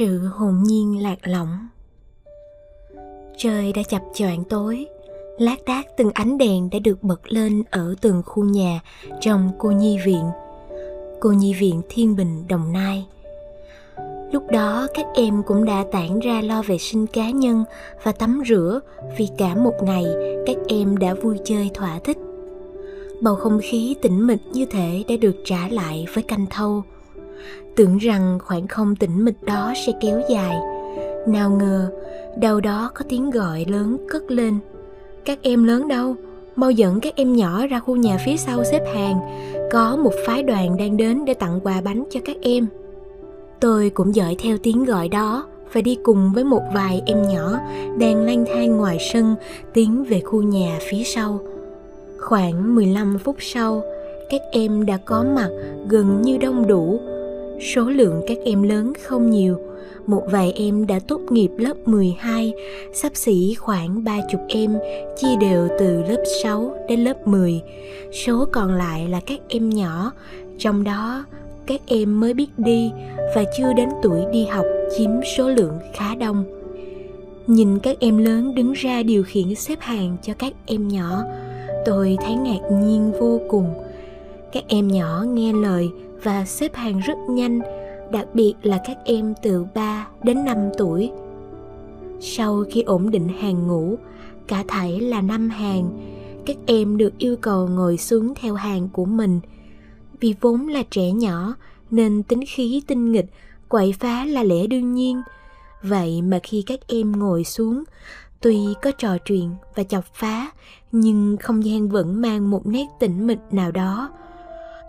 Sự hồn nhiên lạc lõng. Trời đã chập choạng tối, lác đác từng ánh đèn đã được bật lên ở từng khu nhà trong cô nhi viện, cô nhi viện thiên bình, đồng nai. Lúc đó, các em cũng đã tản ra lo vệ sinh cá nhân và tắm rửa vì cả một ngày các em đã vui chơi thỏa thích. Bầu không khí tĩnh mịch như thể đã được trả lại với canh thâu tưởng rằng khoảng không tĩnh mịch đó sẽ kéo dài. Nào ngờ đâu đó có tiếng gọi lớn cất lên. Các em lớn đâu? Mau dẫn các em nhỏ ra khu nhà phía sau xếp hàng. Có một phái đoàn đang đến để tặng quà bánh cho các em. Tôi cũng dõi theo tiếng gọi đó và đi cùng với một vài em nhỏ đang lang thang ngoài sân tiến về khu nhà phía sau. Khoảng 15 phút sau, các em đã có mặt gần như đông đủ. Số lượng các em lớn không nhiều, một vài em đã tốt nghiệp lớp 12, sắp xỉ khoảng 30 em, chia đều từ lớp 6 đến lớp 10. Số còn lại là các em nhỏ, trong đó các em mới biết đi và chưa đến tuổi đi học chiếm số lượng khá đông. Nhìn các em lớn đứng ra điều khiển xếp hàng cho các em nhỏ, tôi thấy ngạc nhiên vô cùng. Các em nhỏ nghe lời và xếp hàng rất nhanh, đặc biệt là các em từ 3 đến 5 tuổi. Sau khi ổn định hàng ngũ, cả thảy là năm hàng, các em được yêu cầu ngồi xuống theo hàng của mình. Vì vốn là trẻ nhỏ nên tính khí tinh nghịch, quậy phá là lẽ đương nhiên. Vậy mà khi các em ngồi xuống, tuy có trò chuyện và chọc phá, nhưng không gian vẫn mang một nét tĩnh mịch nào đó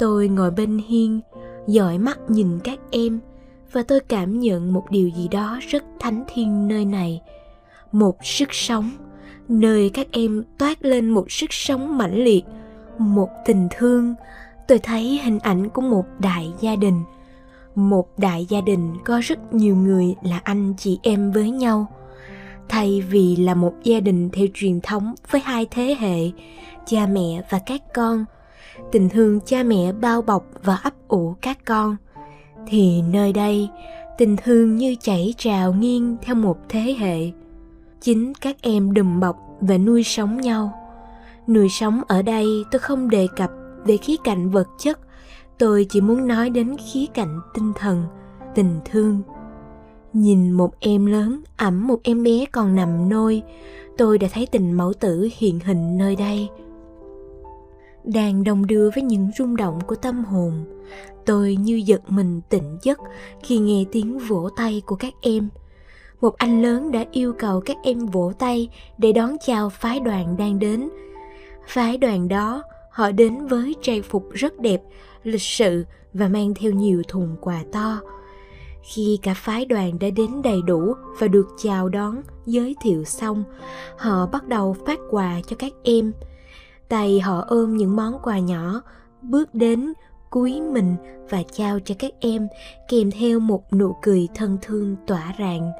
tôi ngồi bên hiên, dõi mắt nhìn các em, và tôi cảm nhận một điều gì đó rất thánh thiêng nơi này. Một sức sống, nơi các em toát lên một sức sống mãnh liệt, một tình thương. Tôi thấy hình ảnh của một đại gia đình. Một đại gia đình có rất nhiều người là anh chị em với nhau. Thay vì là một gia đình theo truyền thống với hai thế hệ, cha mẹ và các con tình thương cha mẹ bao bọc và ấp ủ các con. Thì nơi đây, tình thương như chảy trào nghiêng theo một thế hệ. Chính các em đùm bọc và nuôi sống nhau. Nuôi sống ở đây tôi không đề cập về khía cạnh vật chất. Tôi chỉ muốn nói đến khía cạnh tinh thần, tình thương. Nhìn một em lớn ẩm một em bé còn nằm nôi, tôi đã thấy tình mẫu tử hiện hình nơi đây đang đồng đưa với những rung động của tâm hồn. Tôi như giật mình tỉnh giấc khi nghe tiếng vỗ tay của các em. Một anh lớn đã yêu cầu các em vỗ tay để đón chào phái đoàn đang đến. Phái đoàn đó, họ đến với trang phục rất đẹp, lịch sự và mang theo nhiều thùng quà to. Khi cả phái đoàn đã đến đầy đủ và được chào đón, giới thiệu xong, họ bắt đầu phát quà cho các em tay họ ôm những món quà nhỏ, bước đến cúi mình và trao cho các em, kèm theo một nụ cười thân thương tỏa rạng.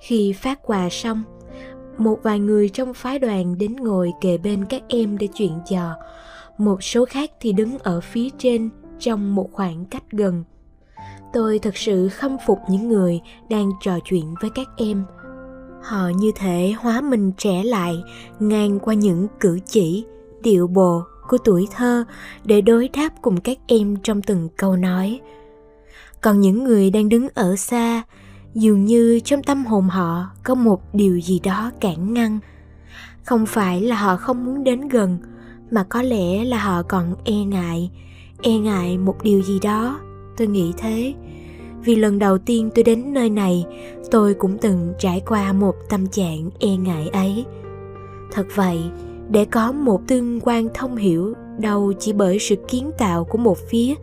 Khi phát quà xong, một vài người trong phái đoàn đến ngồi kề bên các em để chuyện trò. Một số khác thì đứng ở phía trên trong một khoảng cách gần. Tôi thật sự khâm phục những người đang trò chuyện với các em. Họ như thể hóa mình trẻ lại, ngang qua những cử chỉ điệu bộ của tuổi thơ để đối đáp cùng các em trong từng câu nói. Còn những người đang đứng ở xa, dường như trong tâm hồn họ có một điều gì đó cản ngăn. Không phải là họ không muốn đến gần, mà có lẽ là họ còn e ngại e ngại một điều gì đó. Tôi nghĩ thế. Vì lần đầu tiên tôi đến nơi này, tôi cũng từng trải qua một tâm trạng e ngại ấy. Thật vậy để có một tương quan thông hiểu, đâu chỉ bởi sự kiến tạo của một phía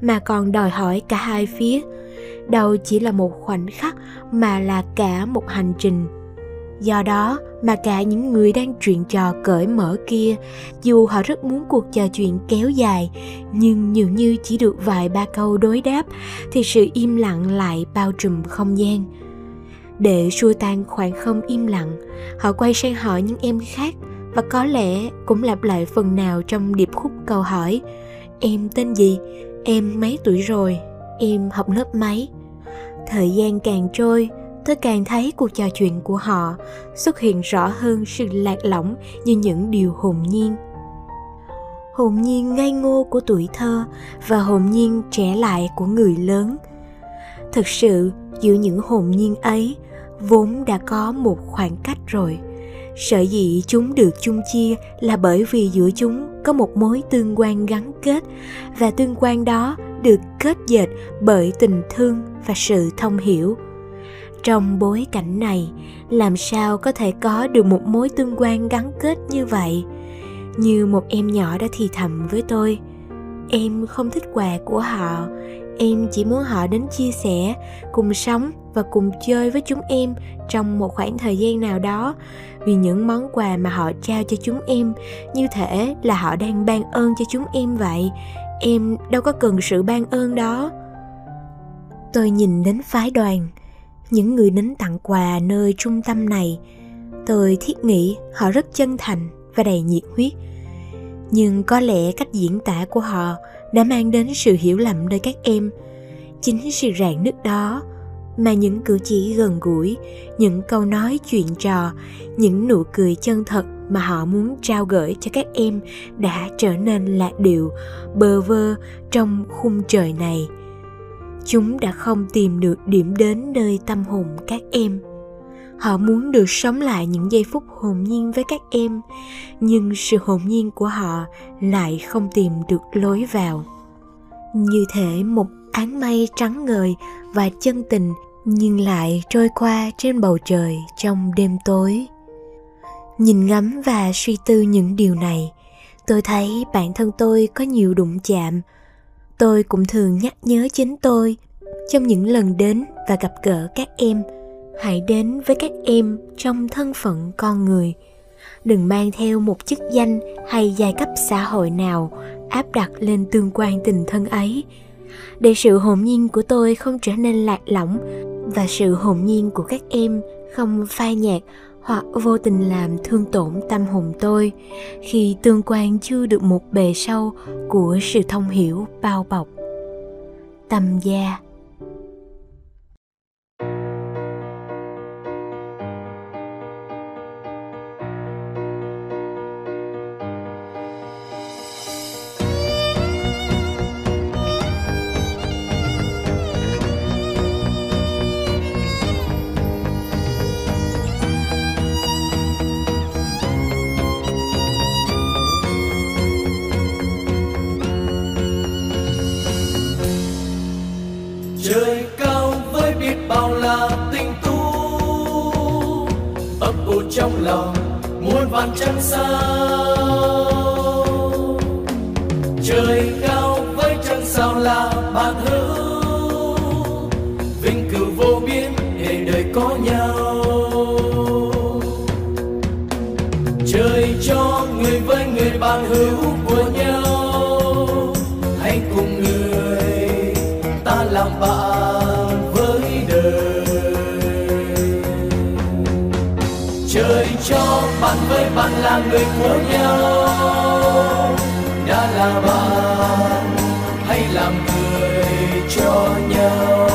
mà còn đòi hỏi cả hai phía. Đâu chỉ là một khoảnh khắc mà là cả một hành trình. Do đó mà cả những người đang chuyện trò cởi mở kia, dù họ rất muốn cuộc trò chuyện kéo dài, nhưng dường như chỉ được vài ba câu đối đáp thì sự im lặng lại bao trùm không gian. Để xua tan khoảng không im lặng, họ quay sang hỏi những em khác và có lẽ cũng lặp lại phần nào trong điệp khúc câu hỏi, em tên gì? Em mấy tuổi rồi? Em học lớp mấy? Thời gian càng trôi, tôi càng thấy cuộc trò chuyện của họ xuất hiện rõ hơn sự lạc lõng như những điều hồn nhiên. Hồn nhiên ngây ngô của tuổi thơ và hồn nhiên trẻ lại của người lớn. Thực sự, giữa những hồn nhiên ấy, vốn đã có một khoảng cách rồi sở dĩ chúng được chung chia là bởi vì giữa chúng có một mối tương quan gắn kết, và tương quan đó được kết dệt bởi tình thương và sự thông hiểu. Trong bối cảnh này, làm sao có thể có được một mối tương quan gắn kết như vậy? Như một em nhỏ đã thì thầm với tôi, em không thích quà của họ em chỉ muốn họ đến chia sẻ, cùng sống và cùng chơi với chúng em trong một khoảng thời gian nào đó. Vì những món quà mà họ trao cho chúng em, như thể là họ đang ban ơn cho chúng em vậy. Em đâu có cần sự ban ơn đó. Tôi nhìn đến phái đoàn, những người đến tặng quà nơi trung tâm này. Tôi thiết nghĩ họ rất chân thành và đầy nhiệt huyết. Nhưng có lẽ cách diễn tả của họ đã mang đến sự hiểu lầm nơi các em. Chính sự rạn nứt đó mà những cử chỉ gần gũi, những câu nói chuyện trò, những nụ cười chân thật mà họ muốn trao gửi cho các em đã trở nên lạc điệu bơ vơ trong khung trời này. Chúng đã không tìm được điểm đến nơi tâm hồn các em họ muốn được sống lại những giây phút hồn nhiên với các em, nhưng sự hồn nhiên của họ lại không tìm được lối vào. Như thể một áng mây trắng ngời và chân tình nhưng lại trôi qua trên bầu trời trong đêm tối. Nhìn ngắm và suy tư những điều này, tôi thấy bản thân tôi có nhiều đụng chạm. Tôi cũng thường nhắc nhớ chính tôi trong những lần đến và gặp gỡ các em hãy đến với các em trong thân phận con người. Đừng mang theo một chức danh hay giai cấp xã hội nào áp đặt lên tương quan tình thân ấy. Để sự hồn nhiên của tôi không trở nên lạc lõng và sự hồn nhiên của các em không phai nhạt hoặc vô tình làm thương tổn tâm hồn tôi khi tương quan chưa được một bề sâu của sự thông hiểu bao bọc. Tâm gia lòng, muôn vạn chân sao. Trời cao với chân sao là bạn hữu. Vinh cửu vô biên để đời có nhau. Trời cho người với người bạn hữu của nhau. Cho bạn với bạn là người của nhau. Đã là bạn, hãy làm người cho nhau.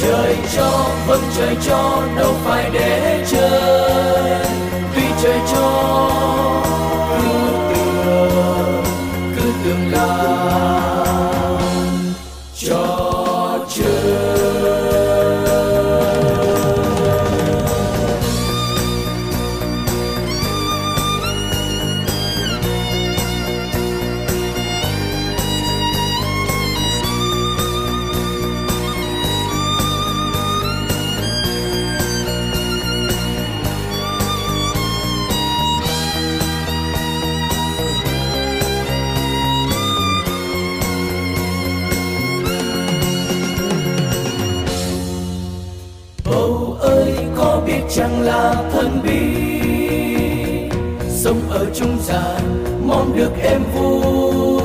Trời cho, vẫn trời cho, đâu phải để có biết chẳng là thân bi? Sống ở trung gian, mong được em vui.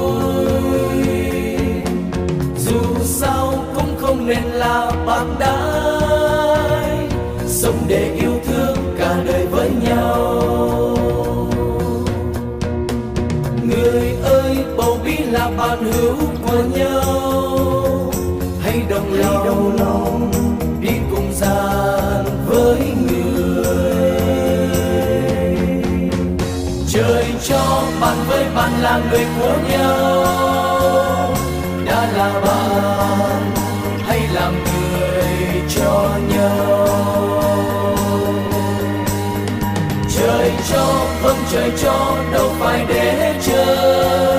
Dù sao cũng không nên là bạn đái. Sống để yêu thương cả đời với nhau. Người ơi, bầu bí là bạn hữu của nhau. Là người của nhau. Đã là bạn hay làm người cho nhau. Trời cho vâng trời cho, đâu phải để chơi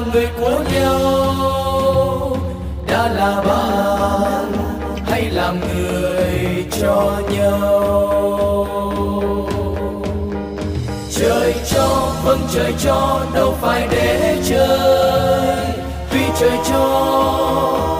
là người của nhau đã là bạn hay làm người cho nhau. Trời cho vâng trời cho, đâu phải để chơi. Tuy trời cho